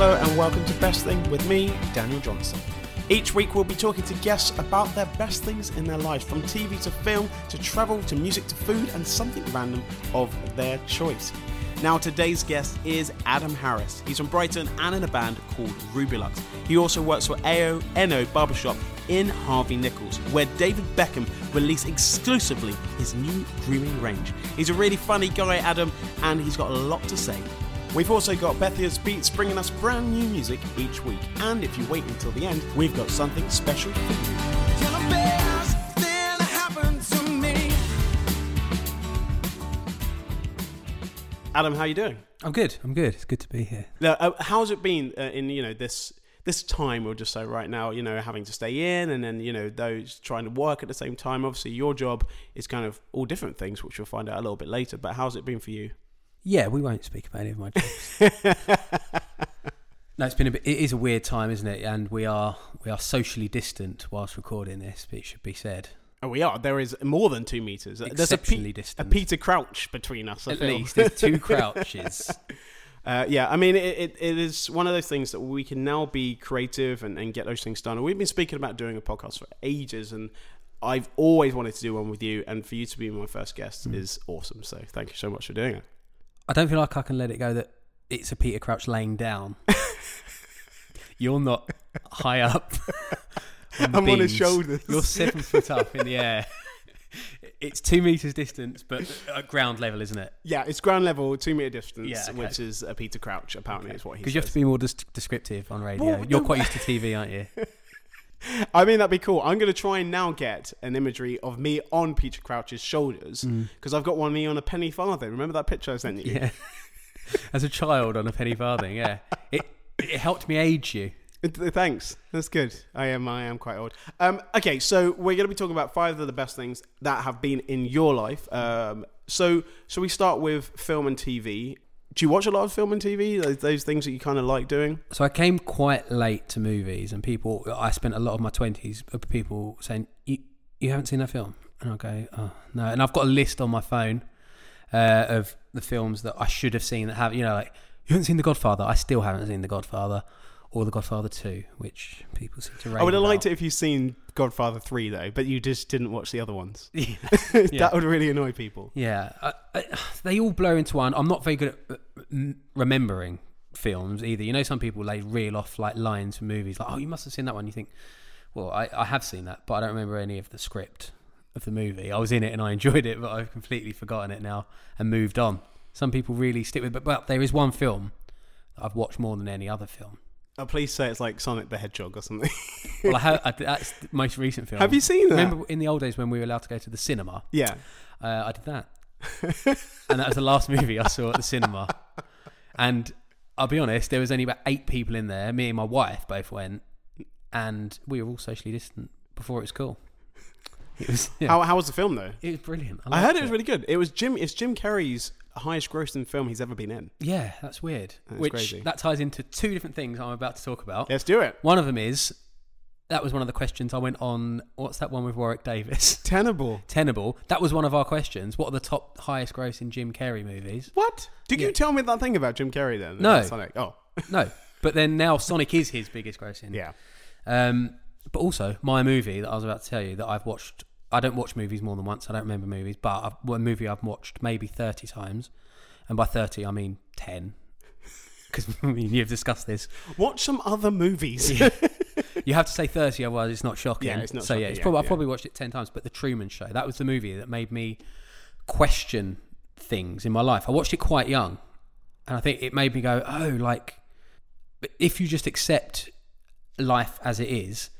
Hello and welcome to Best Thing with me, Daniel Johnson. Each week we'll be talking to guests about their best things in their life, from TV to film to travel to music to food and something random of their choice. Now, today's guest is Adam Harris. He's from Brighton and in a band called Rubylux. He also works for AONO Barbershop in Harvey Nichols, where David Beckham released exclusively his new grooming range. He's a really funny guy, Adam, and he's got a lot to say. We've also got Bethia's Beats bringing us brand new music each week. And if you wait until the end, we've got something special for you. Adam, how are you doing? I'm good. I'm good. It's good to be here. Now, uh, how's it been uh, in you know this this time? We'll just say right now, you know, having to stay in, and then you know those trying to work at the same time. Obviously, your job is kind of all different things, which we'll find out a little bit later. But how's it been for you? Yeah, we won't speak about any of my jobs. no, it's been a bit. It is a weird time, isn't it? And we are we are socially distant whilst recording this. But it should be said. Oh, we are. There is more than two meters. There's a, Pe- a. Peter Crouch between us. I At feel. least there's two crouches. Uh, yeah, I mean, it, it, it is one of those things that we can now be creative and, and get those things done. And we've been speaking about doing a podcast for ages, and I've always wanted to do one with you. And for you to be my first guest Mm. is awesome. So thank you so much for doing it. I don't feel like I can let it go that it's a Peter Crouch laying down. You're not high up. on I'm on his beams. shoulders. You're seven foot up in the air. It's two meters distance, but at ground level, isn't it? Yeah, it's ground level, two meter distance, Yeah, okay. which is a Peter Crouch. Apparently, is what he Because you have to be more des- descriptive on radio. Well, You're no, quite used to TV, aren't you? I mean, that'd be cool. I'm going to try and now get an imagery of me on Peter Crouch's shoulders because I've got one of me on a penny farthing. Remember that picture I sent you? Yeah. As a child on a penny farthing, yeah. It it helped me age you. Thanks. That's good. I am. I am quite old. Um, okay, so we're going to be talking about five of the best things that have been in your life. Um, so, so we start with film and TV. Do you watch a lot of film and TV? Those, those things that you kind of like doing? So I came quite late to movies, and people. I spent a lot of my twenties people saying, "You you haven't seen that film," and I go, "Oh no." And I've got a list on my phone uh, of the films that I should have seen that have you know like you haven't seen The Godfather. I still haven't seen The Godfather or The Godfather Two, which people seem to. I would have rave liked it if you'd seen Godfather three though, but you just didn't watch the other ones. Yeah. that would really annoy people. Yeah, I, I, they all blur into one. I'm not very good at uh, remembering films either. You know, some people they reel off like lines from movies, like, "Oh, you must have seen that one." You think, "Well, I, I have seen that, but I don't remember any of the script of the movie. I was in it and I enjoyed it, but I've completely forgotten it now and moved on." Some people really stick with, but, but there is one film that I've watched more than any other film. Oh, please say it's like Sonic the Hedgehog or something. Well, I have, I, that's the most recent film. Have you seen that? Remember in the old days when we were allowed to go to the cinema? Yeah. Uh, I did that, and that was the last movie I saw at the cinema. And I'll be honest, there was only about eight people in there. Me and my wife both went, and we were all socially distant before it was cool. It was, yeah, How, how was the film though? it was brilliant. I heard liked it was really good. It was Jim. It's Jim Carrey's highest grossing film he's ever been in. Yeah, that's weird. That's Which crazy. that ties into two different things I'm about to talk about. Let's do it. One of them is that was one of the questions I went on. What's that one with Warwick Davis? Tenable. Tenable. That was one of our questions. What are the top highest grossing Jim Carrey movies? What? Did you tell me that thing about Jim Carrey then? No. Sonic. Oh, No, but then now Sonic is his biggest grossing. yeah. Um, but also my movie that I was about to tell you that I've watched. I don't watch movies more than once. I don't remember movies, but I've, one movie I've watched maybe thirty times, and by thirty I mean ten. Because I mean you've discussed this. Watch some other movies. You have to say thirty, otherwise it's not shocking. Yeah, it's not so yeah, shocking, it's yeah, probably, I've probably watched it ten times. But the Truman Show that was the movie that made me question things in my life. I watched it quite young, and I think it made me go, oh, like if you just accept life as it is,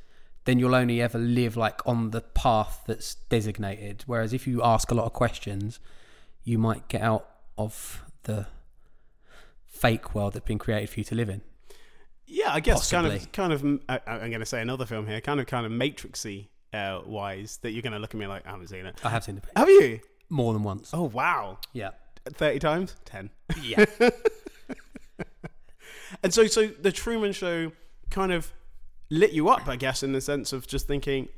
then you'll only ever live like on the path that's designated. Whereas if you ask a lot of questions, you might get out of the fake world that's been created for you to live in. yeah, I guess kind of, kind of. I, I'm going to say another film here, kind of, kind of Matrixy uh, wise. That you're going to look at me like I haven't seen it. I have seen it Have you? more than once. Oh wow, Yeah. thirty times, ten. Yeah. And so, so the Truman Show kind of lit you up, I guess, in the sense of just thinking,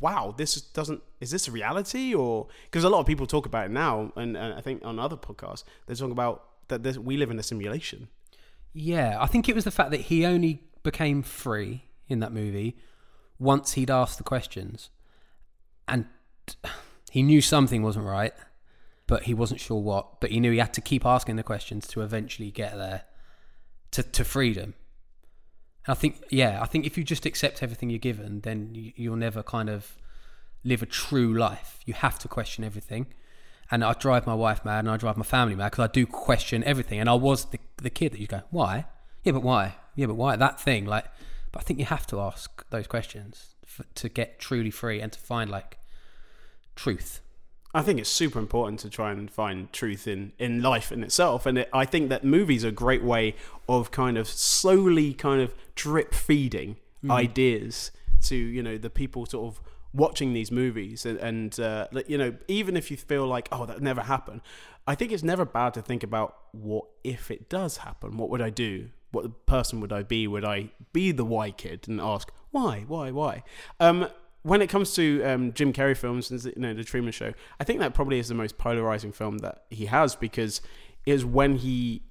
"Wow, this doesn't is this a reality?" Or because a lot of people talk about it now, and, and I think on other podcasts they're talking about that this, we live in a simulation. Yeah, I think it was the fact that he only became free in that movie once he'd asked the questions, and he knew something wasn't right, but he wasn't sure what. But he knew he had to keep asking the questions to eventually get there to to freedom. And I think, yeah, I think if you just accept everything you're given, then you, you'll never kind of live a true life. You have to question everything. And I drive my wife mad and I drive my family mad because I do question everything. And I was the, the kid that you go, why? Yeah, but why? Yeah, but why? That thing. Like, but I think you have to ask those questions for, to get truly free and to find like truth. I think it's super important to try and find truth in, in life in itself. And it, I think that movies are a great way of kind of slowly kind of drip feeding ideas to, you know, the people sort of watching these movies. And, and uh, you know, even if you feel like, oh, that never happened, I think it's never bad to think about what if it does happen? What would I do? What person would I be? Would I be the why kid and ask, why, why, why? Um, when it comes to um, Jim Carrey films and you know the Truman Show, I think that probably is the most polarizing film that he has because it was when he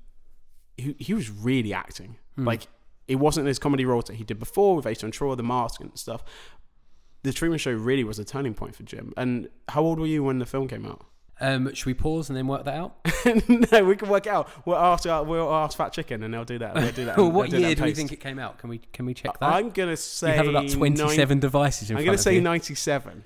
he, he was really acting like it wasn't his comedy roles that he did before with Ace Ventura, The Mask, and stuff. The Truman Show really was a turning point for Jim. And how old were you when the film came out? Um, should we pause and then work that out? no, we can work it out. We'll ask uh, we'll ask Fat Chicken and they'll do that. They'll do that. Well, what do that year do we think it came out? Can we can we check that? I'm gonna say you have about nine- twenty-seven devices in I'm gonna say you. 97.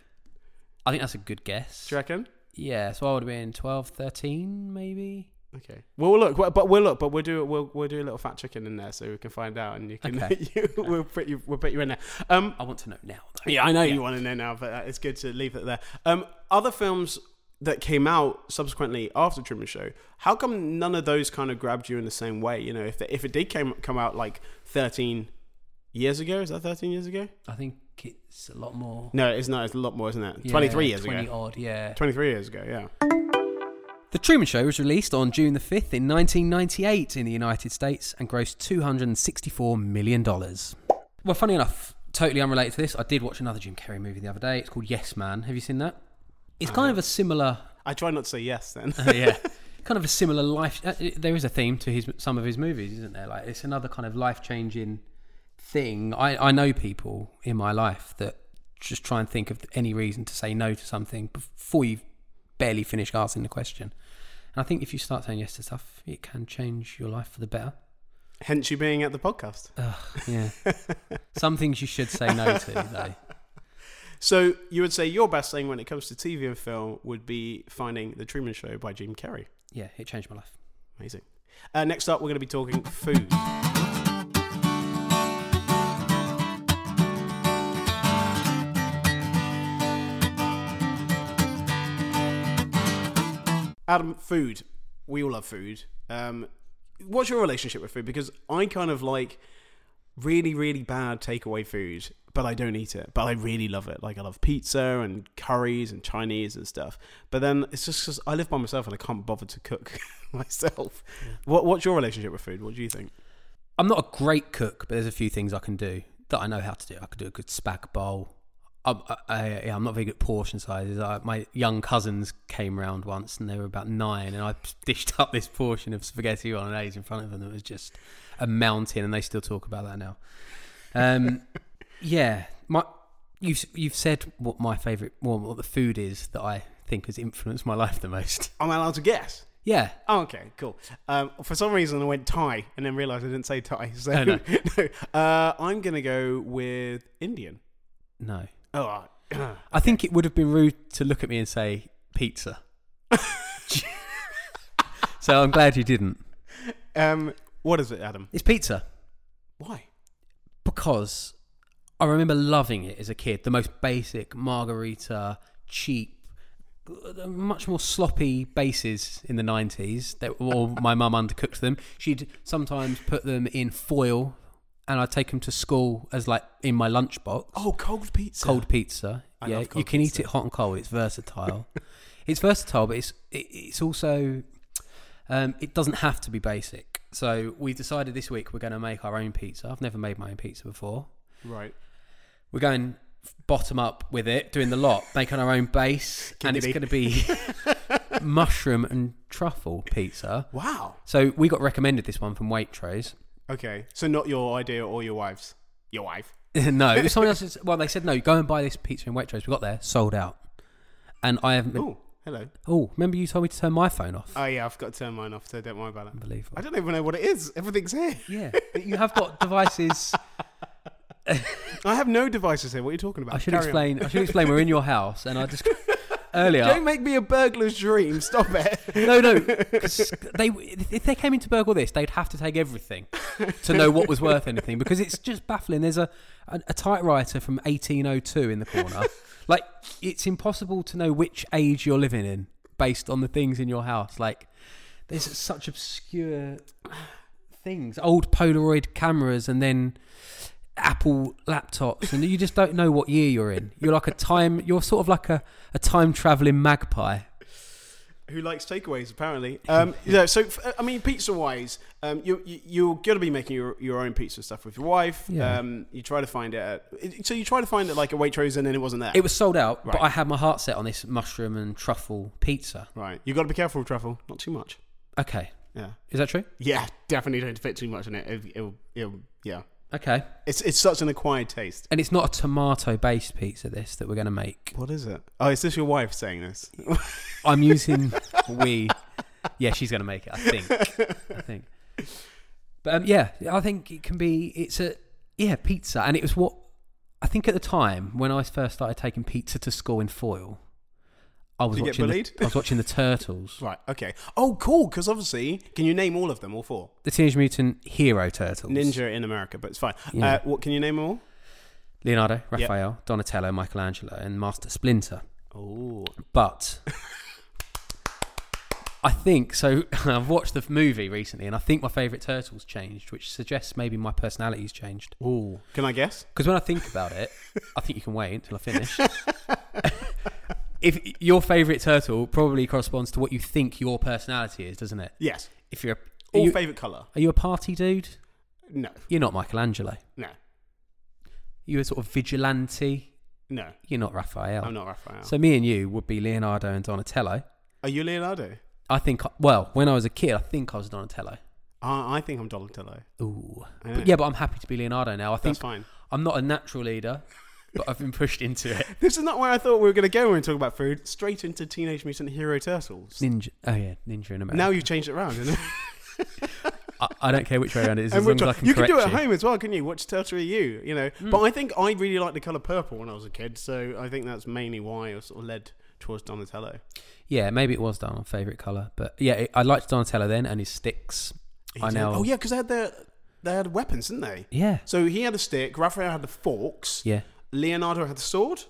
I think that's a good guess. Do you reckon? Yeah, so I would have been 12, 13 maybe. Okay. Well, we'll look, but we'll look, but we'll do we'll we'll do a little fat chicken in there so we can find out, and you can Okay. you, we'll put you we'll put you in there. Um, I want to know now. Though. yeah, I know you want to know now, but uh, it's good to leave it there. Um, other films that came out subsequently after Truman Show, how come none of those kind of grabbed you in the same way? You know, if if it did came come out like 13 years ago, is that 13 years ago? I think it's a lot more. No, it's not. It's a lot more, isn't it? Yeah, 23 years 20 ago. odd, yeah. 23 years ago, yeah. The Truman Show was released on June the 5th in 1998 in the United States and grossed $264 million. Well, funny enough, totally unrelated to this, I did watch another Jim Carrey movie the other day. It's called Yes Man. Have you seen that? It's kind of a similar I try not to say yes then. yeah, kind of a similar life. Uh, there is a theme to his some of his movies, isn't there? Like it's another kind of life changing thing. I I know people in my life that just try and think of any reason to say no to something before you barely finish asking the question. And I think if you start saying yes to stuff, it can change your life for the better. Hence you being at the podcast. Yeah, some things you should say no to though. So you would say your best thing when it comes to TV and film would be finding The Truman Show by Jim Carrey. Yeah, it changed my life. Amazing. Uh, next up, we're going to be talking food. Adam, food. We all love food. Um, what's your relationship with food? Because I kind of like really, really bad takeaway food, but I don't eat it. But I really love it. Like I love pizza and curries and Chinese and stuff. But then it's just because I live by myself and I can't bother to cook myself. What What's your relationship with food? What do you think? I'm not a great cook, but there's a few things I can do that I know how to do. I could do a good spag bowl. I'm, I, I, yeah, I'm not very good at portion sizes. I, my young cousins came round once and they were about nine, and I dished up this portion of spaghetti bolognese in front of them It was just a mountain, and they still talk about that now. Um, yeah, my you've you've said what my favourite, well, what the food is that I think has influenced my life the most. Am I allowed to guess? Yeah, Oh, okay, cool. Um, for some reason, I went Thai and then realised I didn't say Thai. So Oh, no. no. Uh, I'm gonna go with Indian. no, Oh, uh, I think it would have been rude to look at me and say pizza. so I'm glad you didn't. um, what is it, Adam? It's pizza Why? because I remember loving it as a kid. The most basic margarita, cheap, much more sloppy bases in the 90s. That, or my mum undercooked them. She'd sometimes put them in foil and I'd take them to school as like in my lunchbox. Oh, cold pizza. cold pizza. I yeah, love you can pizza. eat it hot and cold. It's versatile. it's versatile, but it's it, it's also um, it doesn't have to be basic. So we decided this week we're going to make our own pizza. I've never made my own pizza before. Right. We're going bottom up with it, doing the lot, making our own base, and it's going to be mushroom and truffle pizza. Wow. So we got recommended this one from Waitrose. Okay, so not your idea or your wife's. Your wife. no, it was someone else's. Well, they said no. Go and buy this pizza in Waitrose. We got there, sold out, and I haven't. Been, Oh, hello. oh, remember you told me to turn my phone off? Oh yeah, I've got to turn mine off, so don't worry about it. Unbelievable. I don't even know what it is. Everything's here. Yeah, but you have got devices. I have no devices here. What are you talking about? I should Carry explain. I should explain. We're in your house, and I just earlier. Don't make me a burglar's dream. Stop it. No, no. they if they came into burgle this, they'd have to take everything to know what was worth anything because it's just baffling. There's a a, a typewriter from 1802 in the corner. like it's impossible to know which age you're living in based on the things in your house. Like there's such obscure things, old Polaroid cameras, and then. Apple laptops, and you just don't know what year you're in. You're like a time. You're sort of like a, a time traveling magpie. Who likes takeaways? Apparently. Um, yeah. So I mean, pizza wise, um, you, you you're gonna be making your, your own pizza stuff with your wife. Yeah. Um, you try to find it. At, so you try to find it like a Waitrose, and then it wasn't there. It was sold out, but I had my heart set on this mushroom and truffle pizza. right. you have got to be careful with truffle. Not too much. Okay, Yeah. is that true? Yeah. Definitely don't fit too much in it. It, it'll, it'll, yeah. Okay, It's it's such an acquired taste. and it's not a tomato-based pizza. This that we're going to make. What is it? Oh, is this your wife saying this? I'm using we. Yeah, she's going to make it. I think. I think. But um, yeah, I think it can be. It's a yeah pizza, and it was what I think at the time when I first started taking pizza to school in foil. I was Did watching. The. I was watching the Turtles, Right. Okay. Oh, cool. Because obviously, can you name all of them? All four? the Teenage Mutant Hero Turtles. Ninja in America, but it's fine. Yeah. Uh, what can you name them all? Leonardo, Raphael, Donatello, Michelangelo, and Master Splinter. Oh, But I think so. I've watched the movie recently, and I think my favourite turtles changed, which suggests maybe my personality's changed. Ooh. Can I guess? Because when I think about it, I think you can wait until I finish. If your favourite turtle probably corresponds to what you think your personality is, doesn't it? Yes. If you're, a, All you, favorite color? are you a party dude? No. You're not Michelangelo. No. You're a sort of vigilante. No. You're not Raphael. I'm not Raphael. So me and you would be Leonardo and Donatello. Are you Leonardo? I think, well, when I was a kid, I think I was Donatello. I, I think I'm Donatello. Ooh. But yeah, but I'm happy to be Leonardo now. I think That's fine. I'm not a natural leader, but I've been pushed into it. This is not where I thought we were going to go when we talk about food. Straight into Teenage Mutant Hero Turtles. Ninja. Oh yeah, ninja in America. Now you've changed it around, isn't it? I, I don't care which way around it is, as long as I can you can do it at you. home as well, can you? Which turtle are you? You know. Hmm. But I think I really liked the color purple when I was a kid, so I think that's mainly why I was sort of led towards Donatello. Yeah, maybe it was Donald's favorite color, but yeah, it, I liked Donatello then and his sticks. I did- know. Oh yeah, because they had their they had weapons, didn't they? Yeah. So he had a stick. Raphael had the forks. Yeah. Leonardo had the sword,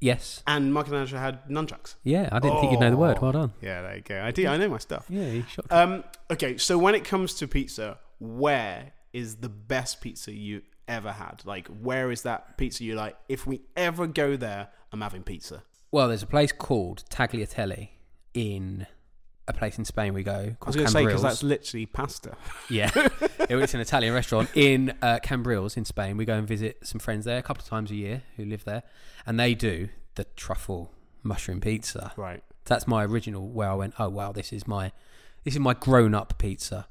Yes. and Michelangelo had nunchucks. Yeah. I didn't think you'd know the word. Oh. Well done. Yeah, there you go. I do. I know my stuff. Yeah. You shot. Um, okay, so when it comes to pizza, where is the best pizza you ever had? Like, where is that pizza you like? If we ever go there, I'm having pizza. well, there's a place called Tagliatelle in a place in Spain we go I was going to say because that's literally pasta. Yeah, it's an Italian restaurant in uh, Cambrils in Spain. We go and visit some friends there a couple of times a year who live there, and they do the truffle mushroom pizza. Right. That's my original where I went, oh wow, this is my this is my grown up pizza.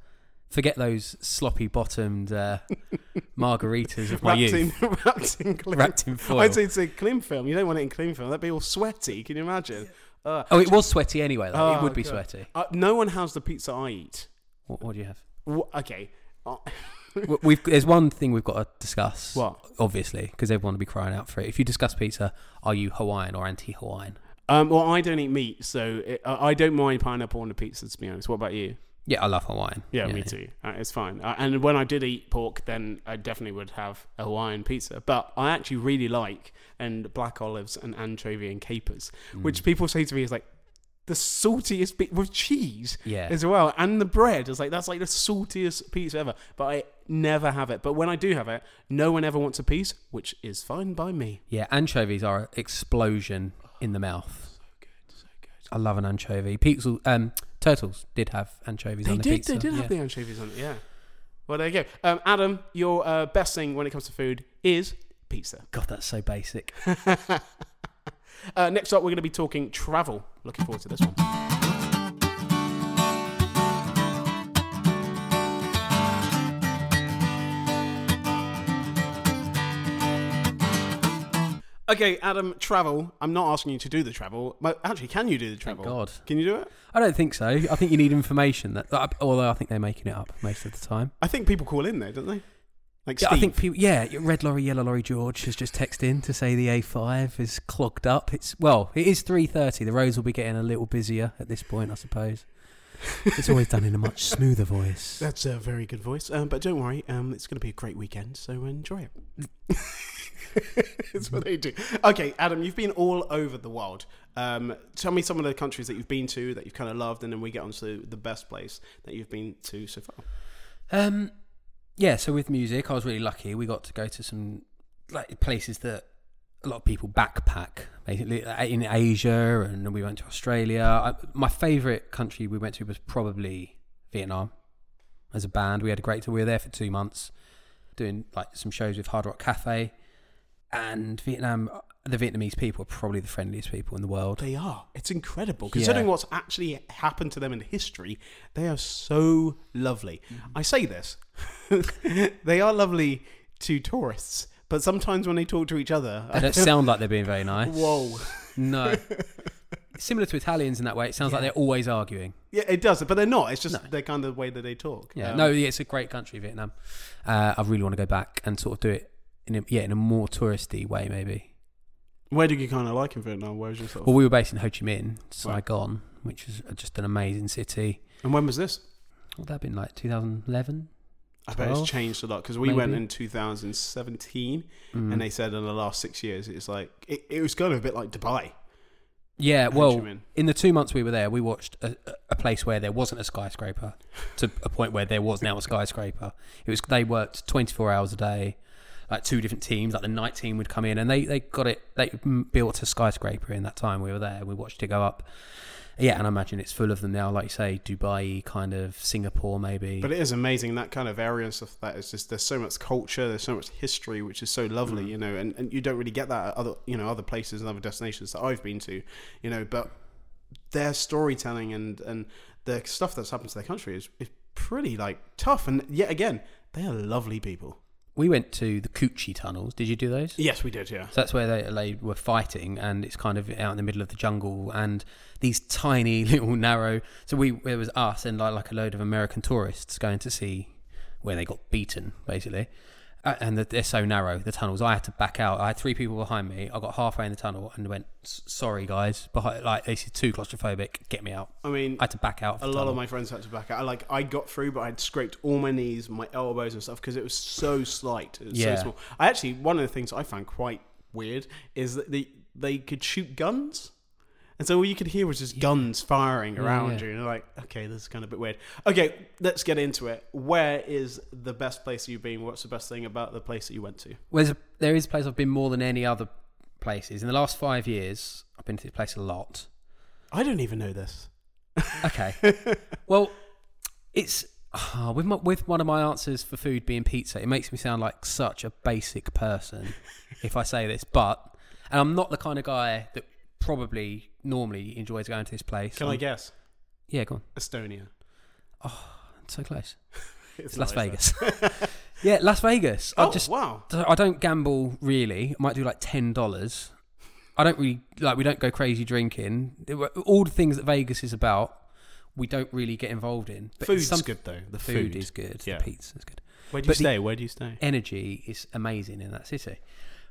Forget those sloppy bottomed uh, margaritas of my Wrapped youth, in, wrapped in cling. wrapped in foil. I'd say it's a cling film. You don't want it in cling film. That'd be all sweaty. Can you imagine? Uh, oh, it was sweaty anyway. Though. Oh, it would be God. sweaty. uh, no one has the pizza I eat. What, what do you have? Wh- okay. Uh, We've there's one thing we've got to discuss. What? Obviously, because everyone will be crying out for it. If you discuss pizza, are you Hawaiian or anti-Hawaiian? um, well, I don't eat meat, so it, I I don't mind pineapple on the pizza. To be honest, what about you? Yeah, I love Hawaiian. Yeah, me too. Uh, it's fine. Uh, and when I did eat pork, then I definitely would have a Hawaiian pizza. But I actually really like and black olives and anchovy and capers, which Mm. people say to me is like the saltiest bit with cheese Yeah. as well, and the bread is like that's like the saltiest pizza ever. But I never have it. But when I do have it, no one ever wants a piece, which is fine by me. Yeah, anchovies are an explosion in the mouth. So good, so good. I love an anchovy. Pizza, um, turtles did have anchovies They on the did. pizza. They did yeah. have the anchovies on it. Yeah. Well, there you go. Um, Adam, your uh, best thing when it comes to food is pizza. God, that's so basic. uh, next up, we're going to be talking travel. Looking forward to this one. Okay, Adam, travel. I'm not asking you to do the travel. Actually, can you do the travel? Thank God. Can you do it? I don't think so. I think you need information. That, although I think they're making it up most of the time. I think people call in though, don't they? Like Yeah, I think people. Yeah, red lorry, yellow lorry. George has just texted in to say the A5 is clogged up. It's well, it is 3:30. The roads will be getting a little busier at this point, I suppose. It's always done in a much smoother voice. That's a very good voice. Um, but don't worry, um, it's going to be a great weekend, so enjoy it. That's what they do. Okay, Adam, you've been all over the world. Um, tell me some of the countries that you've been to that you've kind of loved, and then we get on to the best place that you've been to so far. Um, yeah. So with music, I was really lucky. We got to go to some like places that a lot of people backpack, basically uh, in Asia, and we went to Australia. I, my favourite country we went to was probably Vietnam. As a band, we had a great tour. We were there for two months, doing like some shows with Hard Rock Cafe, and Vietnam. The Vietnamese people are probably the friendliest people in the world. They are. It's incredible. Considering Yeah. what's actually happened to them in history, they are so lovely. I say this. they are lovely to tourists, but sometimes when they talk to each other, They don't sound like they're being very nice. whoa. No. Similar to Italians in that way. It sounds like they're always arguing. Yeah, it does, but they're not. It's just their kind of way that they talk. Yeah, Um, no, yeah, it's a great country, Vietnam. Uh, I really want to go back and sort of do it in a, yeah in a more touristy way, maybe. Where did you kind of like in Vietnam? Where's your sort of? Well, we were based in Ho Chi Minh, Saigon, which is just an amazing city. and when was this? Would that have been like 2011? I bet 12? it's changed a lot because we went Maybe. in 2017, Mm. and they said in the last six years it's like it, it was kind of a bit like Dubai. yeah, Chi well, Minh. in the two months we were there, we watched a, a place where there wasn't a skyscraper to a point where there was now a skyscraper. It was they worked 24 hours a day, like two different teams. Like the night team would come in and they, they got it. They built a skyscraper in that time we were there. We watched it go up. Yeah, and I imagine it's full of them now. Like you say, Dubai, kind of Singapore, maybe. But it is amazing that kind of area and stuff. That is just there's so much culture, there's so much history, which is so lovely, Mm. you know. And, and you don't really get that at other you know other places and other destinations that I've been to, you know. But their storytelling and and the stuff that's happened to their country is, is pretty like tough. And yet again, they are lovely people. We went to the Cu Chi tunnels. Did you do those? Yes, we did. Yeah. So that's where they, they were fighting, and it's kind of out in the middle of the jungle, and these tiny little narrow. So we it was us and like, like a load of American tourists going to see where they got beaten, basically. Uh, and the, they're so narrow, the tunnels. I had to back out. I had three people behind me. I got halfway in the tunnel and went, "Sorry, guys, behind, like this is too claustrophobic. Get me out." I mean, I had to back out. A lot tunnel. of my friends had to back out. I, like I got through, but I'd scraped all my knees, my elbows, and stuff because it was so slight. It was Yeah. so small. I actually one of the things I found quite weird is that they they could shoot guns. And so all you could hear was just guns firing around yeah. you. And you're like, okay, this is kind of a bit weird. Okay, let's get into it. Where is the best place you've been? What's the best thing about the place that you went to? Well, a, there is a place I've been more than any other places in the last five years. I've been to this place a lot. I don't even know this. Okay. well, it's ah, with my, with one of my answers for food being pizza. It makes me sound like such a basic person if I say this, but and I'm not the kind of guy that probably normally enjoys going to this place. Can I guess? Yeah, go on. Estonia. Oh, so close. It's Las nice. Vegas. yeah, Las Vegas. I Oh, just wow. I don't gamble really. I might do like ten dollars. I don't really like. We don't go crazy drinking. There were- All the things that Vegas is about, we don't really get involved in. But Food's some- good though. The food, food, is good. Yeah. The pizza is good. Where do you but the- stay? Where do you stay? Energy is amazing in that city.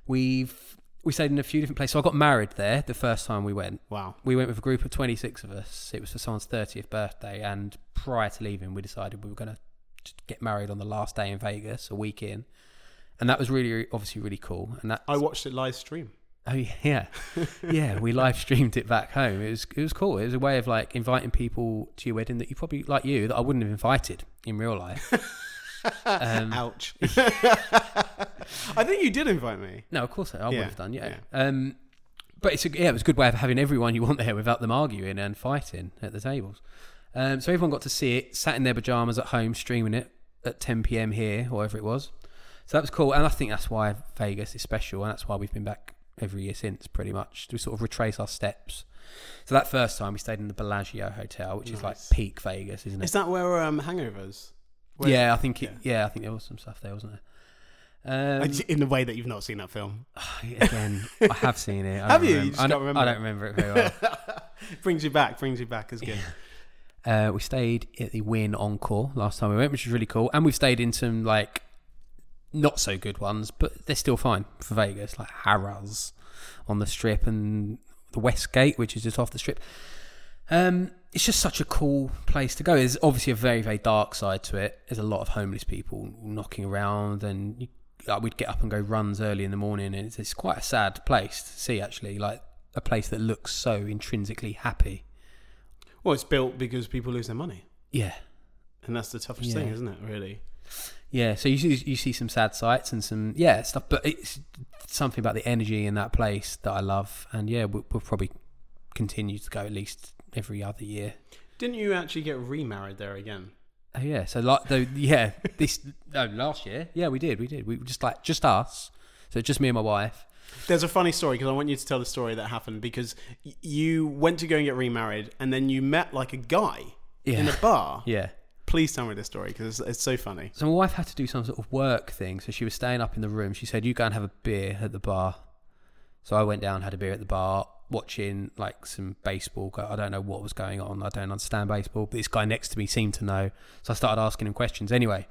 We've we stayed in a few different places. So I got married there the first time we went. Wow. We went with a group of twenty six of us. It was for someone's thirtieth birthday, and prior to leaving, we decided we were going to get married on the last day in Vegas, a week in, and that was really obviously really cool. And that I watched it live stream. Oh yeah, yeah. We live streamed it back home. It was it was cool. It was a way of like inviting people to your wedding that you probably like you that I wouldn't have invited in real life. um, Ouch. I think you did invite me. no, of course I, I would Yeah, have done. Yeah. Um, but it's a, yeah, it was a good way of having everyone you want there without them arguing and fighting at the tables. Um, so everyone got to see it, sat in their pajamas at home, streaming it at 10 p.m. here, or whatever it was. So that was cool, and I think that's why Vegas is special, and that's why we've been back every year since, pretty much, to sort of retrace our steps. So that first time we stayed in the Bellagio Hotel, which is like Nice. peak Vegas, isn't it? Is that where um, Hangovers? Where- yeah, I think it, yeah. yeah. I think there was some stuff there, wasn't there? Um, in the way that you've not seen that film. again, I have seen it. I Have don't you? You remember- just I, don't, remember I it. don't remember it very well. brings you back. Brings you back. As good. Uh, we stayed at the Wynn Encore last time we went, which was really cool, and we've stayed in some like not so good ones, but they're still fine for Vegas, like Harrah's on the Strip and the West Gate, which is just off the Strip. Um, it's just such a cool place to go. There's obviously a very very dark side to it. There's a lot of homeless people knocking around, and you, like, we'd get up and go runs early in the morning, and it's, it's quite a sad place to see actually, like a place that looks so intrinsically happy. Well, it's built because people lose their money, Yeah, and that's the toughest Yeah. thing, isn't it? Really. Yeah, so you see, you see some sad sights and some yeah stuff, but it's something about the energy in that place that I love, and yeah, we'll, we'll probably continue to go at least every other year. Didn't you actually get remarried there again? Oh yeah, so like though yeah this no last year yeah we did we did we were just like just us, so just me and my wife. There's a funny story because I want you to tell the story that happened because y- you went to go and get remarried, and then you met like a guy in a bar. yeah. Please tell me this story because it's, it's so funny. So my wife had to do some sort of work thing, so she was staying up in the room. She said, "You go and have a beer at the bar." So I went down, had a beer at the bar, watching like some baseball. I don't know what was going on. I don't understand baseball, but this guy next to me seemed to know. So I started asking him questions. Anyway,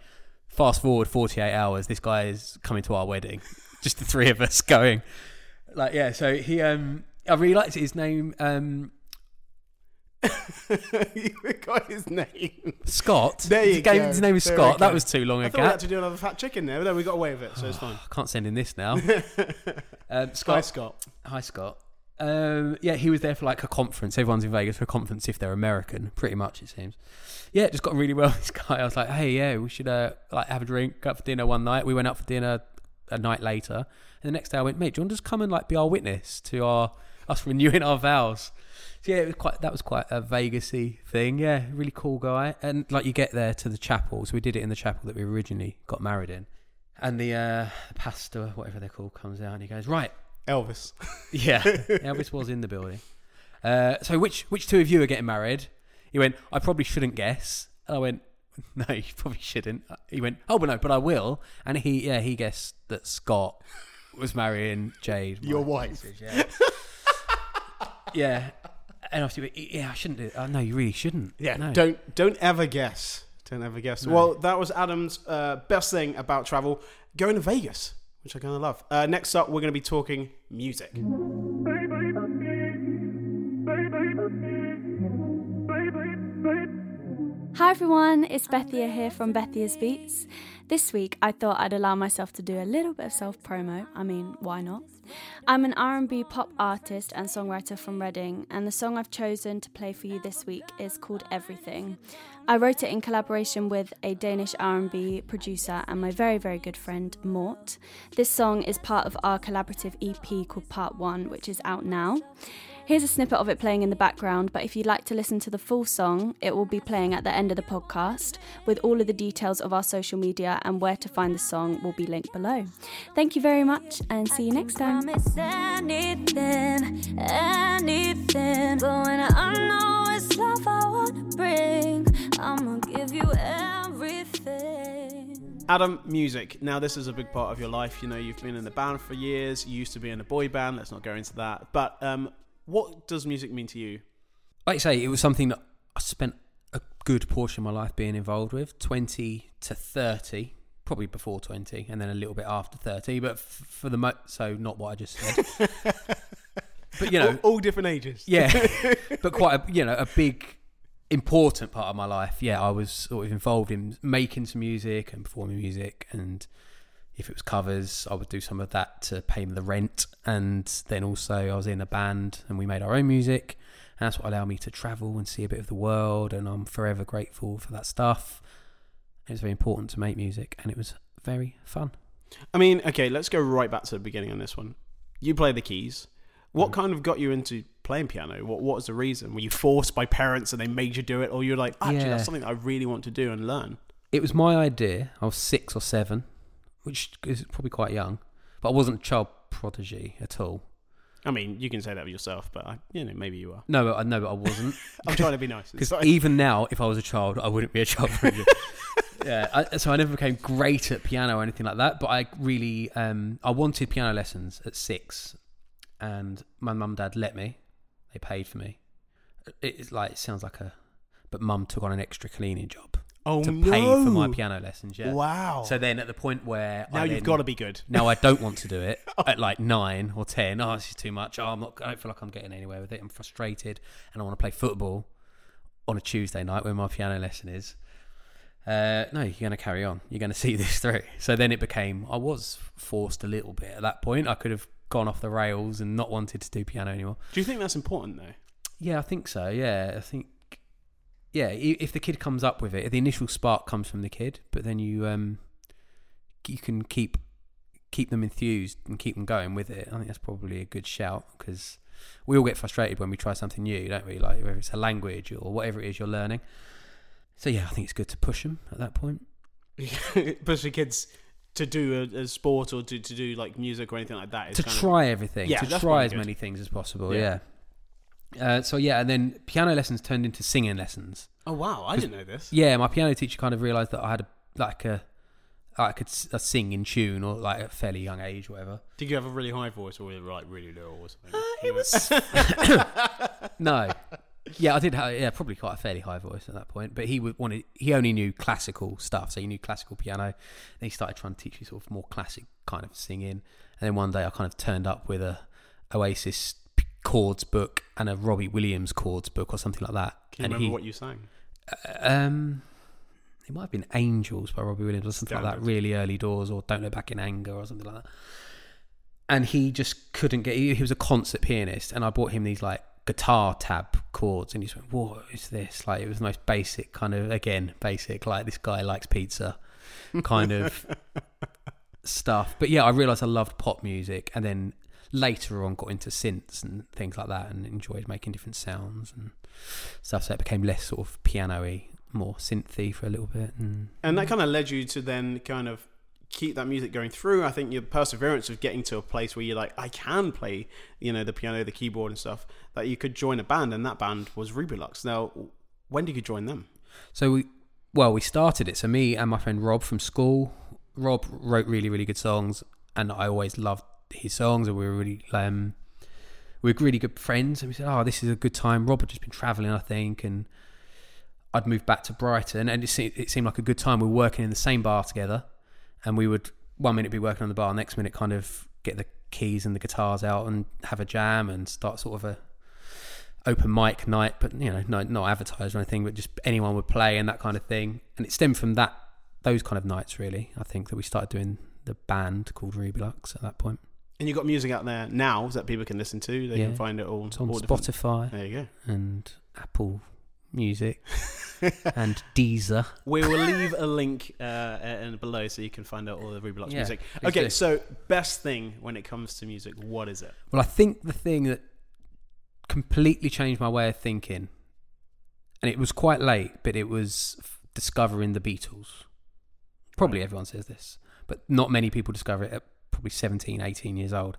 fast forward 48 hours, this guy is coming to our wedding. Just the three of us going. Like yeah, so he um I really liked. His name um you got his name. Scott. There you gave- go. His name is There Scott. That was too long I a thought we had to do another fat chicken there, but then we got away with it, so it's fine. I can't send in this now. um, Hi, Scott. Scott. Hi, Scott. Um, yeah, he was there for like a conference. Everyone's in Vegas for a conference if they're American, pretty much it seems. Yeah, just got really well. This guy, I was like, hey, yeah, we should uh, like have a drink, go out for dinner one night. We went out for dinner a night later, and the next day I went, mate, do you want to just come and like be our witness to our us renewing our vows? So yeah, it was quite that was quite a Vegasy thing. Yeah, really cool guy. And like you get there to the chapel, so we did it in the chapel that we originally got married in. And the uh, pastor, whatever they're called, comes out and he goes, right. Elvis. Yeah, Elvis was in the building. Uh, so which which two of you are getting married? He went, I probably shouldn't guess. And I went, no, you probably shouldn't. He went, oh, but no, but I will. And he, yeah, he guessed that Scott was marrying Jade, my Your wife. missus, Yeah. yeah. And obviously, but, yeah, I shouldn't do. Uh, no, you really shouldn't. Yeah, no. don't don't ever guess. Don't ever guess. No. Well, that was Adam's uh, best thing about travel: going to Vegas, which I kind of love. Uh, next up, we're going to be talking music. Hi everyone, it's Bethia here from Bethia's Beats. This week I thought I'd allow myself to do a little bit of self-promo. I mean, why not? I'm an R&B pop artist and songwriter from Reading, and the song I've chosen to play for you this week is called Everything. I wrote it in collaboration with a Danish R&B producer and my very very good friend Mort. This song is part of our collaborative EP called Part 1, which is out now. Here's a snippet of it playing in the background, but if you'd like to listen to the full song, it will be playing at the end of the podcast with all of the details of our social media and where to find the song will be linked below. Thank you very much and see you next time. Anything, anything. But when I know it's love I wanna bring, I'ma give you. Adam, music. Now, this is a big part of your life. You know, you've been in the band for years. You used to be in a boy band. Let's not go into that. But um, what does music mean to you? like I say, it was something that I spent a good portion of my life being involved with 20 to 30, probably before 20, and then a little bit after 30. But f- for the mo- so not what I just said. but you know, all, all different ages. yeah, but quite a you know a big important part of my life. Yeah, I was sort of involved in making some music and performing music, and if it was covers, I would do some of that to pay the rent. And then also, I was in a band and we made our own music, and that's what allowed me to travel and see a bit of the world. And I'm forever grateful for that stuff. It was very important to make music, and it was very fun. I mean, okay, let's go right back to the beginning on this one. You play the keys. What Mm. kind of got you into playing piano? What What was the reason? Were you forced by parents and they made you do it, or you're like, actually, Yeah. that's something that I really want to do and learn? It was my idea. I was six or seven, which is probably quite young, but I wasn't a child prodigy at all. I mean, you can say that of yourself, but I, you know, maybe you are. No, I know, but I wasn't. I'm trying to be nice. Because even now, if I was a child, I wouldn't be a child prodigy. yeah. I, so I never became great at piano or anything like that. But I really, um, I wanted piano lessons at six, and my mum and dad let me. They paid for me. It's like it sounds like a, but mum took on an extra cleaning job Oh to no! pay for my piano lessons. Yeah. Wow. So then at the point where now I you've got to be good. now I don't want to do it at like nine or ten. Oh, this is too much. Oh, I'm not. I don't feel like I'm getting anywhere with it. I'm frustrated, and I want to play football on a Tuesday night where my piano lesson is. Uh, no, you're going to carry on. You're going to see this through. So then it became. I was forced a little bit at that point. I could have gone off the rails and not wanted to do piano anymore. Do you think that's important though? Yeah, I think so. Yeah, I think. Yeah, if the kid comes up with it, the initial spark comes from the kid, but then you um, you can keep keep them enthused and keep them going with it. I think that's probably a good shout because we all get frustrated when we try something new, don't we? Like whether it's a language or whatever it is you're learning. So yeah, I think it's good to push them at that point. Push the kids to do a, a sport or to, to do like music or anything like that. is to kind of- try everything, Yeah, to try as good. many things as possible. Yeah. Yeah. Uh, so yeah, and then piano lessons turned into singing lessons. oh wow, I didn't know this. Yeah, my piano teacher kind of realised that I had a like a I could s- uh, sing in tune or like at a fairly young age, whatever. Did you have a really high voice or were you like really low or something? Uh, it was no. Yeah, I did have yeah probably quite a fairly high voice at that point, but he would wanted he only knew classical stuff, so he knew classical piano. And he started trying to teach me sort of more classic kind of singing. And then one day I kind of turned up with a Oasis chords book and a Robbie Williams chords book or something like that. Can you and remember he, what you sang? Um, it might have been Angels by Robbie Williams or something like that. Really early doors or Don't Look Back in Anger or something like that. And he just couldn't get. He, he was a concert pianist, and I bought him these like guitar tab chords, and he just went, "What is this?" Like it was the most basic kind of again basic. Like this guy likes pizza, kind of stuff. But yeah, I realised I loved pop music, and then later on got into synths and things like that, and enjoyed making different sounds and stuff. So it became less sort of piano-y, more synthy for a little bit. And And that mm. kind of led you to then kind of keep that music going through. I think your perseverance of getting to a place where you're like, I can play, you know, the piano, the keyboard and stuff, that you could join a band, and that band was Rubelux. Now, when did you join them? So we, well, we started it. So me and my friend Rob from school. Rob wrote really, really good songs, and I always loved his songs, and we were really, um, we were really good friends. And we said, "Oh, this is a good time." Rob had just been travelling, I think, and I'd moved back to Brighton, and it seemed, it seemed like a good time. We were working in the same bar together, and we would one minute be working on the bar, next minute kind of get the keys and the guitars out and have a jam and start sort of a open mic night, but you know, not not advertised or anything, but just anyone would play and that kind of thing. And it stemmed from that those kind of nights really. I think that we started doing the band called Rubelux at that point. And you've got music out there now that people can listen to. They Yeah. can find it all. It's on all different- Spotify There you go. and Apple Music and Deezer. We will leave a link uh, in below so you can find out all the Rubelux Yeah, music. Okay, so best thing when it comes to music, what is it? Well, I think the thing that completely changed my way of thinking, and it was quite late, but it was discovering the Beatles. Probably everyone says this, but not many people discover it at probably 17, 18 years old.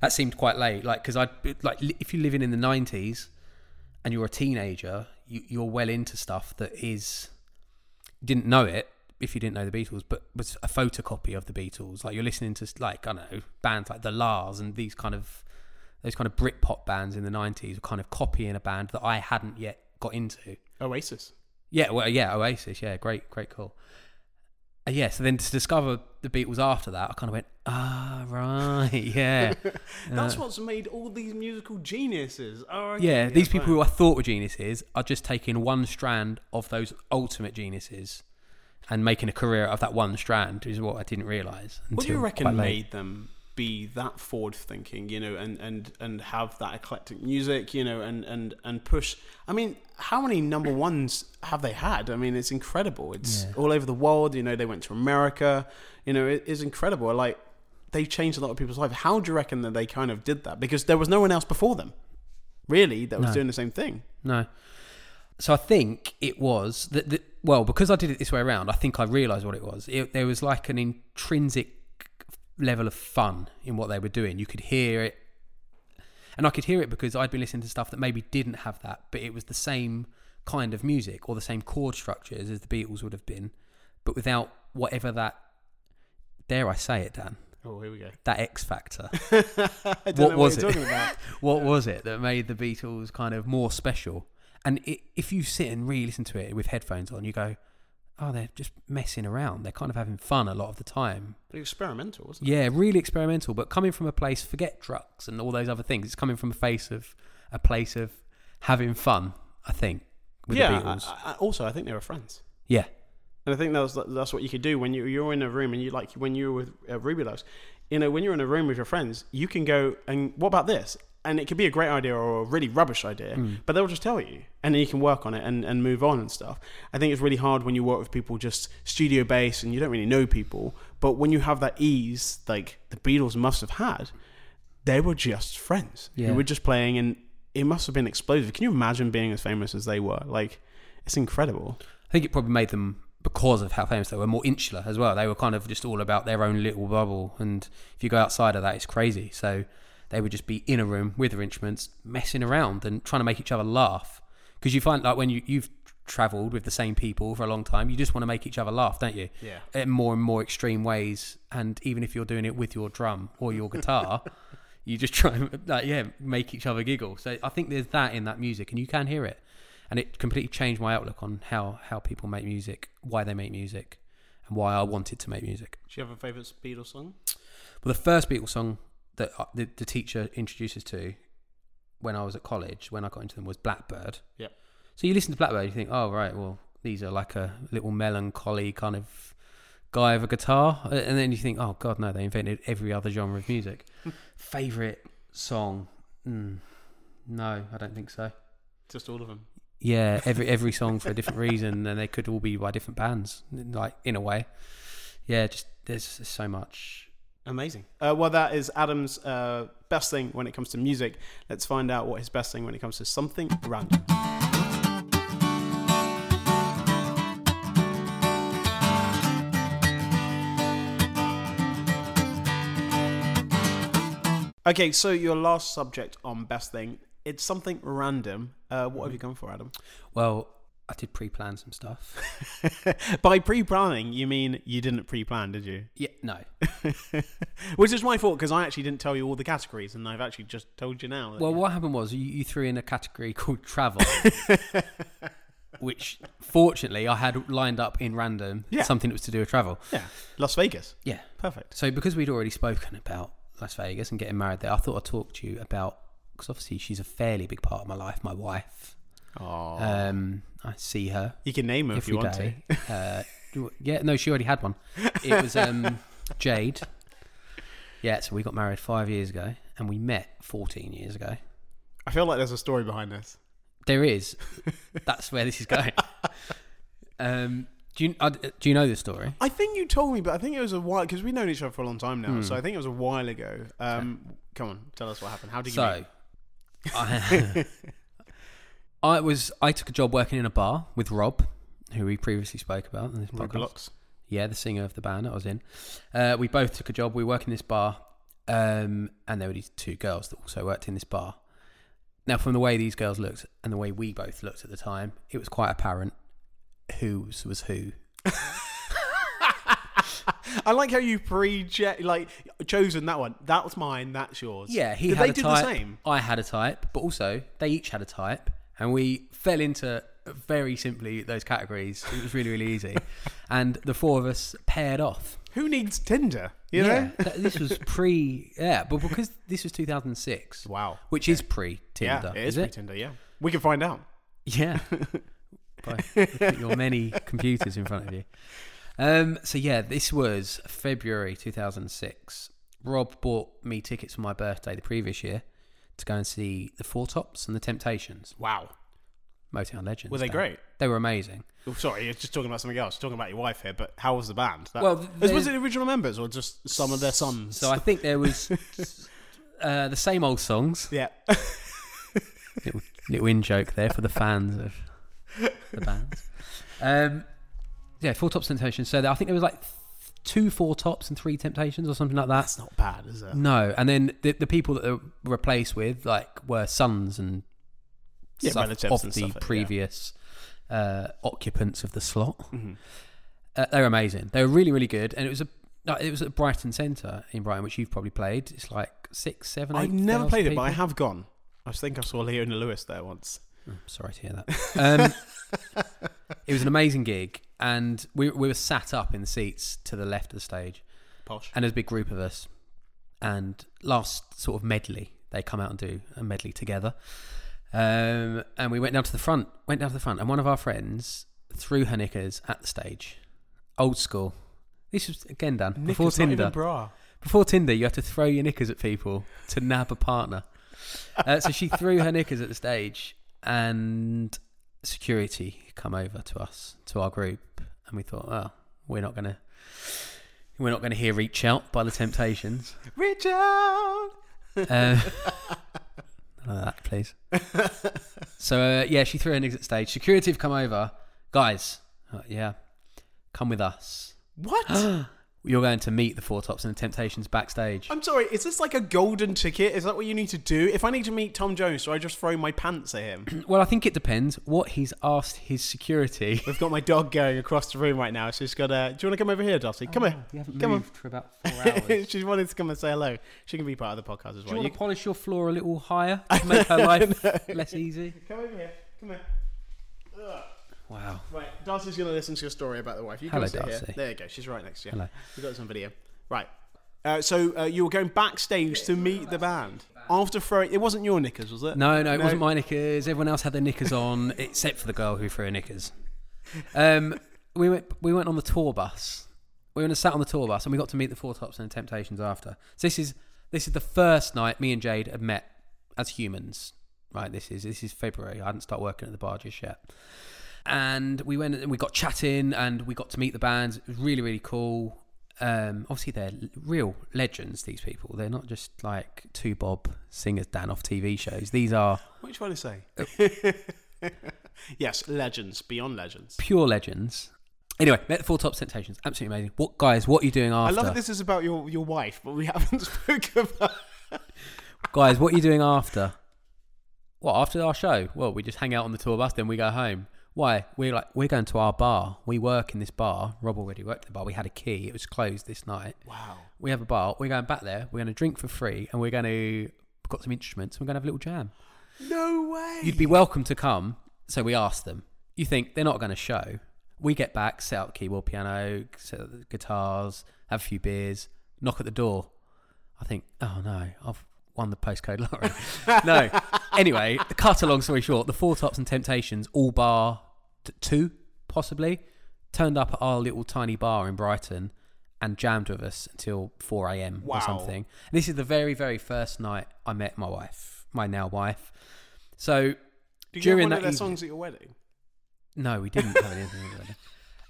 That seemed quite late, like because I like if you're living in the 90s and you're a teenager, you, you're well into stuff that is didn't know it if you didn't know the Beatles, but was a photocopy of the Beatles. Like you're listening to like I don't know bands like the La's and these kind of those kind of Britpop bands in the '90s were kind of copying a band that I hadn't yet got into. Oasis. Yeah, well, yeah, Oasis, yeah, great, great call. Uh, yeah, so then to discover the Beatles after that, I kind of went, ah, right, yeah, That's Uh, what's made all these musical geniuses. Oh, okay, yeah. These people fine. who I thought were geniuses are just taking one strand of those ultimate geniuses and making a career of that one strand. Is what I didn't realize. What do you until reckon quite late. made them be that forward thinking, you know, and, and, and have that eclectic music, you know, and, and, and push? I mean, how many number ones have they had? I mean, it's incredible. It's Yeah. all over the world, you know, they went to America, you know, it is incredible. Like, they changed a lot of people's lives. How do you reckon that they kind of did that? Because there was no one else before them, really, that was No. doing the same thing. No. So I think it was that. Well, because I did it this way around, I think I realised what it was. It, there was like an intrinsic level of fun in what they were doing. You could hear it, and I could hear it because I'd been listening to stuff that maybe didn't have that, but it was the same kind of music or the same chord structures as the Beatles would have been, but without whatever that. Dare I say it, Dan? Oh, here we go. That X factor. What was what it? talking about. what was it that made the Beatles kind of more special? And i if you sit and really listen to it with headphones on, you go, "Oh, they're just messing around. They're kind of having fun a lot of the time." But experimental, wasn't it? Yeah, really experimental, but coming from a place, forget drugs and all those other things. It's coming from a face of a place of having fun. I think with yeah. the Beatles. I, I, also, I think they were friends. yeah, And I think that's that's what you could do when you you're in a room and you like when you were with uh, Ruby Loves, you know, when you're in a room with your friends, you can go and what about this? And it could be a great idea or a really rubbish idea, Mm. but they'll just tell you, and then you can work on it and, and move on and stuff. I think it's really hard when you work with people just studio based and you don't really know people. But when you have that ease, like the Beatles must have had, they were just friends Yeah. were just playing, and it must have been explosive. Can you imagine being as famous as they were? Like, it's incredible. I think it probably made them because of how famous they were more insular as well. They were kind of just all about their own little bubble, and if you go outside of that, it's crazy. So they would just be in a room with their instruments, messing around and trying to make each other laugh. Because you find like when you you've travelled with the same people for a long time, you just want to make each other laugh, don't you? Yeah. In more and more extreme ways, and even if you're doing it with your drum or your guitar. You just try and like, yeah make each other giggle. So I think there's that in that music, and you can hear it and it completely changed my outlook on how how people make music, why they make music, and why I wanted to make music. Do you have a favourite Beatles song? Well, the first Beatles song that the, the teacher introduces to when I was at college, when I got into them, was Blackbird. Yep. So you listen to Blackbird, you think, oh right, well these are like a little melancholy kind of guy with a guitar, Uh, and then you think, oh god, no, they invented every other genre of music. Favorite song? Mm, no, I don't think so. Just all of them. Yeah, every every song for a different reason, and they could all be by different bands, like in a way. Yeah, just there's, there's so much. Amazing. Uh, well, that is Adam's uh, best thing when it comes to music. Let's find out what his best thing when it comes to something random. Okay, so your last subject on best thing, it's something random. Uh, what have you gone for, Adam? Well, I did pre-plan some stuff. By pre-planning, you mean you didn't pre-plan, did you? Yeah, no, Which is my fault because I actually didn't tell you all the categories, and I've actually just told you now. Well, what happened was you, you threw in a category called travel, which fortunately I had lined up in random Yeah. something that was to do with travel. yeah, Las Vegas, Yeah. perfect. So because we'd already spoken about Las Vegas and getting married there, I thought I'd talk to you about because obviously she's a fairly big part of my life, my wife. Oh, Um, I see her you can name her if you want day. Uh, yeah, no, she already had one. It was um, Jade. Yeah, so we got married five years ago, and we met fourteen years ago. I feel like there's a story behind this. There is. That's where this is going. Um, do you uh, do you know this story? I think you told me, but I think it was a while because we've known each other for a long time now. Hmm. So I think it was a while ago. Um, Come on, tell us what happened. How did you? So, I, I was I took a job working in a bar with Rob, who we previously spoke about in this podcast. Yeah, the singer of the band that I was in. Uh, we both took a job. We work in this bar, um, and there were these two girls that also worked in this bar. Now, from the way these girls looked and the way we both looked at the time, it was quite apparent who was who. I like how you pre like chosen that one. That was mine. That's yours. Yeah, he Did had they a do type. the same? I had a type, but also they each had a type, and we fell into very simply those categories. It was really, really easy, and the four of us paired off. Who needs Tinder? You yeah, this was pre. Yeah, but because this was 2006, Wow. which is pre Tinder, yeah, it is, is it? Tinder. Yeah, we can find out. Yeah. By your many computers in front of you. Um, so yeah, this was February 2006. Rob bought me tickets for my birthday the previous year to go and see the Four Tops and the Temptations, Wow. Motown legends. Were they Dan. great? They were amazing. Oh, sorry, you're just talking about something else. Talking about your wife here, but how was the band? That, Well, was, was it the original members or just some of their sons? So I think there was uh, the same old songs. yeah. little, little in joke there for the fans of the band. Um, yeah, Four Tops Temptations. So there, I think there was like two Four Tops and three Temptations or something like that. That's not bad, is it? No, and then the, the people that they were replaced with like were sons and Yeah, stuff of and the stuff, yeah. previous uh, occupants of the slot. Mhm. Uh, they were amazing. They were really, really good, and it was a it was at Brighton Centre in Brighton, which you've probably played. It's like six, seven, eight. I've never played it, but I have gone. I think I saw Leona Lewis there once. Oh, sorry to hear that. Um, it was an amazing gig, and we we were sat up in seats to the left of the stage, Posh. and there's a big group of us. And last sort of medley, they come out and do a medley together. Um, and we went down to the front, went down to the front, and one of our friends threw her knickers at the stage. Old school. This was again done before Knickers, even Tinder. bra. Before Tinder, you have to throw your knickers at people to nab a partner. Uh, so she threw her knickers at the stage, and security come over to us, to our group, and we thought, oh, we're not gonna, we're not gonna hear "Reach Out" by the Temptations. Reach out. Uh, none of that, please. so uh, yeah, she threw her exit stage. Security have come over, guys. uh, yeah, come with us. What? You're going to meet the Four Tops and the Temptations backstage. I'm sorry. Is this like a golden ticket? Is that what you need to do? If I need to meet Tom Jones, do I just throw my pants at him? Well, I think it depends what he's asked his security. We've got my dog going across the room right now. So she's got a. Do you want to come over here, Darcy? Come oh, here. You haven't Come on. moved for about four hours. Do She's wanted to come and say hello. She can be part of the podcast as you well. want You- to polish your floor a little higher to make her life less easy? Come over here. Come here. Ugh. Wow. Right, Darcy's going to listen to your story about the wife. You Hello, can sit Darcy. here. There you go. She's right next to you. Hello. We got some video. Right. Uh, so uh, you were going backstage to meet the band after throwing. It wasn't your knickers, was it? No, no, it No. wasn't my knickers. Everyone else had their knickers on, except for the girl who threw her knickers. Um, we went. We went on the tour bus. We went and sat on the tour bus, and we got to meet the Four Tops and the Temptations after. So this is this is the first night me and Jade had met as humans. Right. This is this is February. I hadn't started working at the bar just yet. And we went and we got chatting, and we got to meet the bands. It was really really cool. Um, obviously, they're real legends. These people. They're not just like two bob singers Dan off TV shows. These are What are you trying to say? Uh, yes, legends beyond legends. pure legends. Anyway, met the Four Top Temptations. Absolutely amazing. What guys? What are you doing after? I love that this is about your, your wife, but we haven't spoken about. guys, what are you doing after? What after our show? Well, we just hang out on the tour bus, then we go home. Why? We're like we're going to our bar. We work in this bar. Rob already worked at the bar. We had a key. It was closed this night. Wow. We have a bar. We're going back there. We're going to drink for free, and we're going to got some instruments. We're going to have a little jam. No way. You'd be welcome to come. So we asked them. You think they're not going to show? We get back, set up keyboard, piano, set up the guitars, have a few beers, knock at the door. I think, oh no, I've won the postcode lottery. no. Anyway, cut a long story short, the Four Tops and Temptations, all bar t- two, possibly, turned up at our little tiny bar in Brighton and jammed with us until 4 a.m. Wow. or something. This is the very, very first night I met my wife, my now wife. So Did you during that evening- songs at your wedding? no, we didn't have anything. really.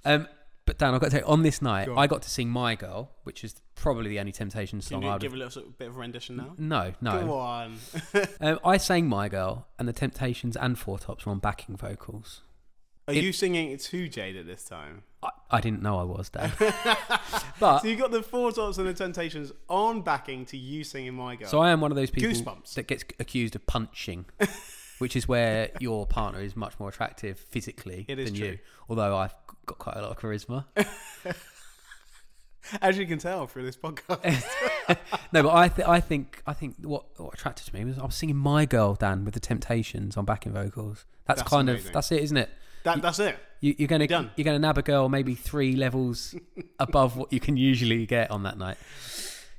Um, but Dan, I've got to tell you, on this night, Go on. I got to sing "My Girl," which is probably the only Temptation Can song you I would. give a little sort of bit of rendition now? No, no. on. Um, I sang "My Girl," and the Temptations and Four Tops were on backing vocals. Are It- you singing it to Jade at this time? I, I didn't know I was Dan, but So you got the Four Tops and the Temptations on backing to you singing My Girl. so I am one of those people Goosebumps. that gets accused of punching, which is where your partner is much more attractive physically It is than true. you. Although I've got quite a lot of charisma. As you can tell through this podcast. No, but I, th- I think I think what, what attracted to me was I was singing "My Girl" Dan with the Temptations on backing vocals. That's, That's kind amazing. of that's it, isn't it? that, that's it. You, you're gonna Done. you're gonna nab a girl maybe three levels above what you can usually get on that night.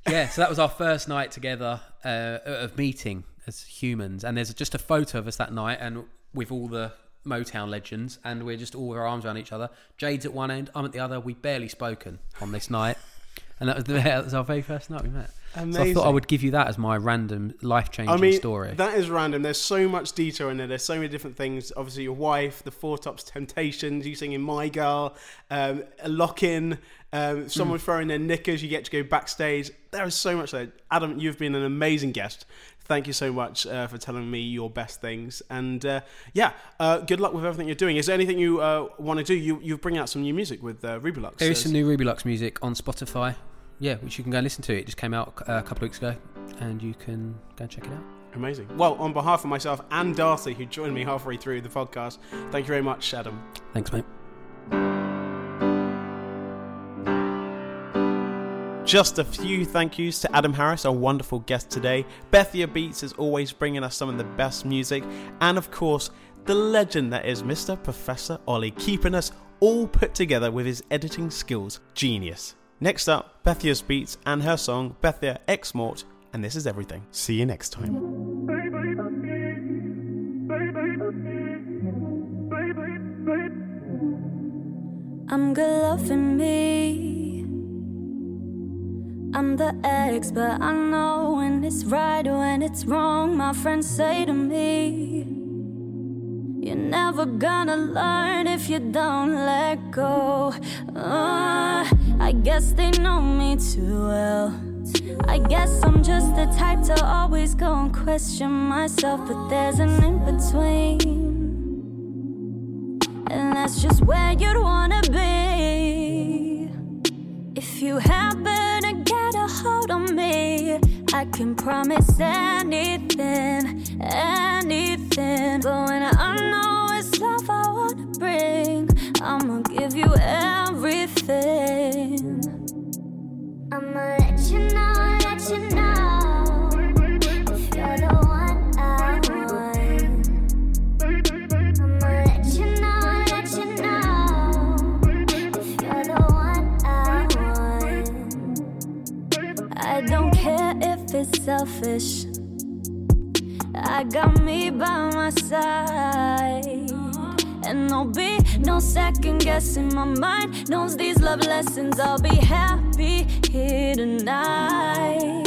Yeah, so that was our first night together uh, of meeting as humans, and there's just a photo of us that night, and with all the Motown legends, and we're just all with our arms around each other. Jade's at one end, I'm at the other. We've barely spoken on this night, and that was the, that was our very first night we met. So I thought I would give you that as my random life changing I mean, story. that is random. There's so much detail in there. There's so many different things. Obviously, your wife, the Four Tops Temptations, you singing My Girl, um, a lock in, um, someone Hmm. throwing their knickers, you get to go backstage. There is so much there. Adam, you've been an amazing guest. Thank you so much uh, for telling me your best things. And uh, yeah, uh, good luck with everything you're doing. Is there anything you uh, want to do? You, you bring out some new music with uh, Ruby Lux. There is some new Ruby Lux music on Spotify. Yeah, which you can go and listen to. It just came out a couple of weeks ago, and you can go and check it out. Amazing. Well, on behalf of myself and Darcy, who joined me halfway through the podcast, thank you very much, Adam. Thanks, mate. Just a few thank yous to Adam Harris, our wonderful guest today. Bethia Beats is always bringing us some of the best music. And of course, the legend that is Mr. Professor Ollie, keeping us all put together with his editing skills. Genius. Next up, Bethia's Beats and her song Bethia X Mort, and this is everything. See you next time. I'm good loving me. I'm the ex, but I know when it's right or when it's wrong. My friends say to me, You're never gonna learn if you don't let go. Uh, I guess they know me too well. I guess I'm just the type to always go and question myself, but there's an in between. And that's just where you'd wanna be. If you happen get hold on me, I can promise anything, anything. But when I know it's love I wanna bring, I'ma give you everything. I'ma let you know, let you know. Selfish. I got me by my side. And there'll be no second guessing my mind. Knows these love lessons, I'll be happy here tonight.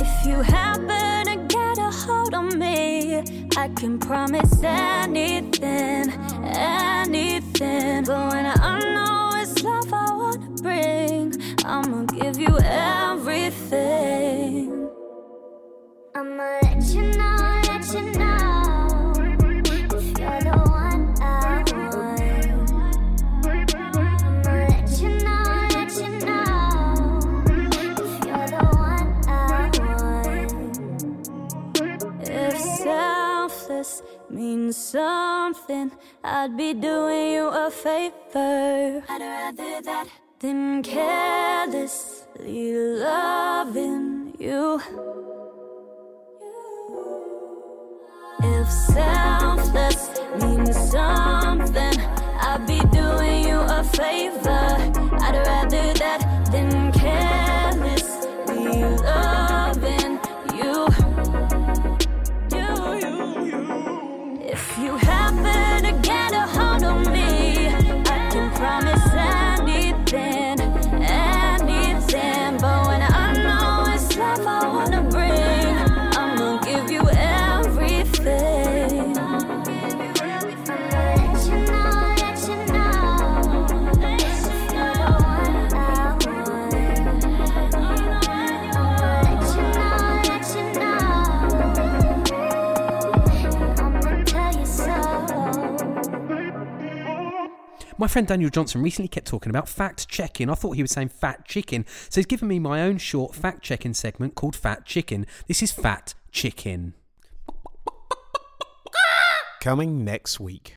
If you happen to get a hold on me, I can promise anything, anything. But when I know it's love I wanna bring, I'ma give you everything. I'ma let you know, let you know. If you're the one I want. I'ma let you know, let you know. If you're the one I want. If selfless means something, I'd be doing you a favor. I'd rather that than carelessly loving you. Selfless means something, I'd be doing you a favor. I'd rather that than My friend Daniel Johnson recently kept talking about fact checking. I thought he was saying fat chicken, so he's given me my own short fact checking segment called Fat Chicken. This is Fat Chicken. Coming next week.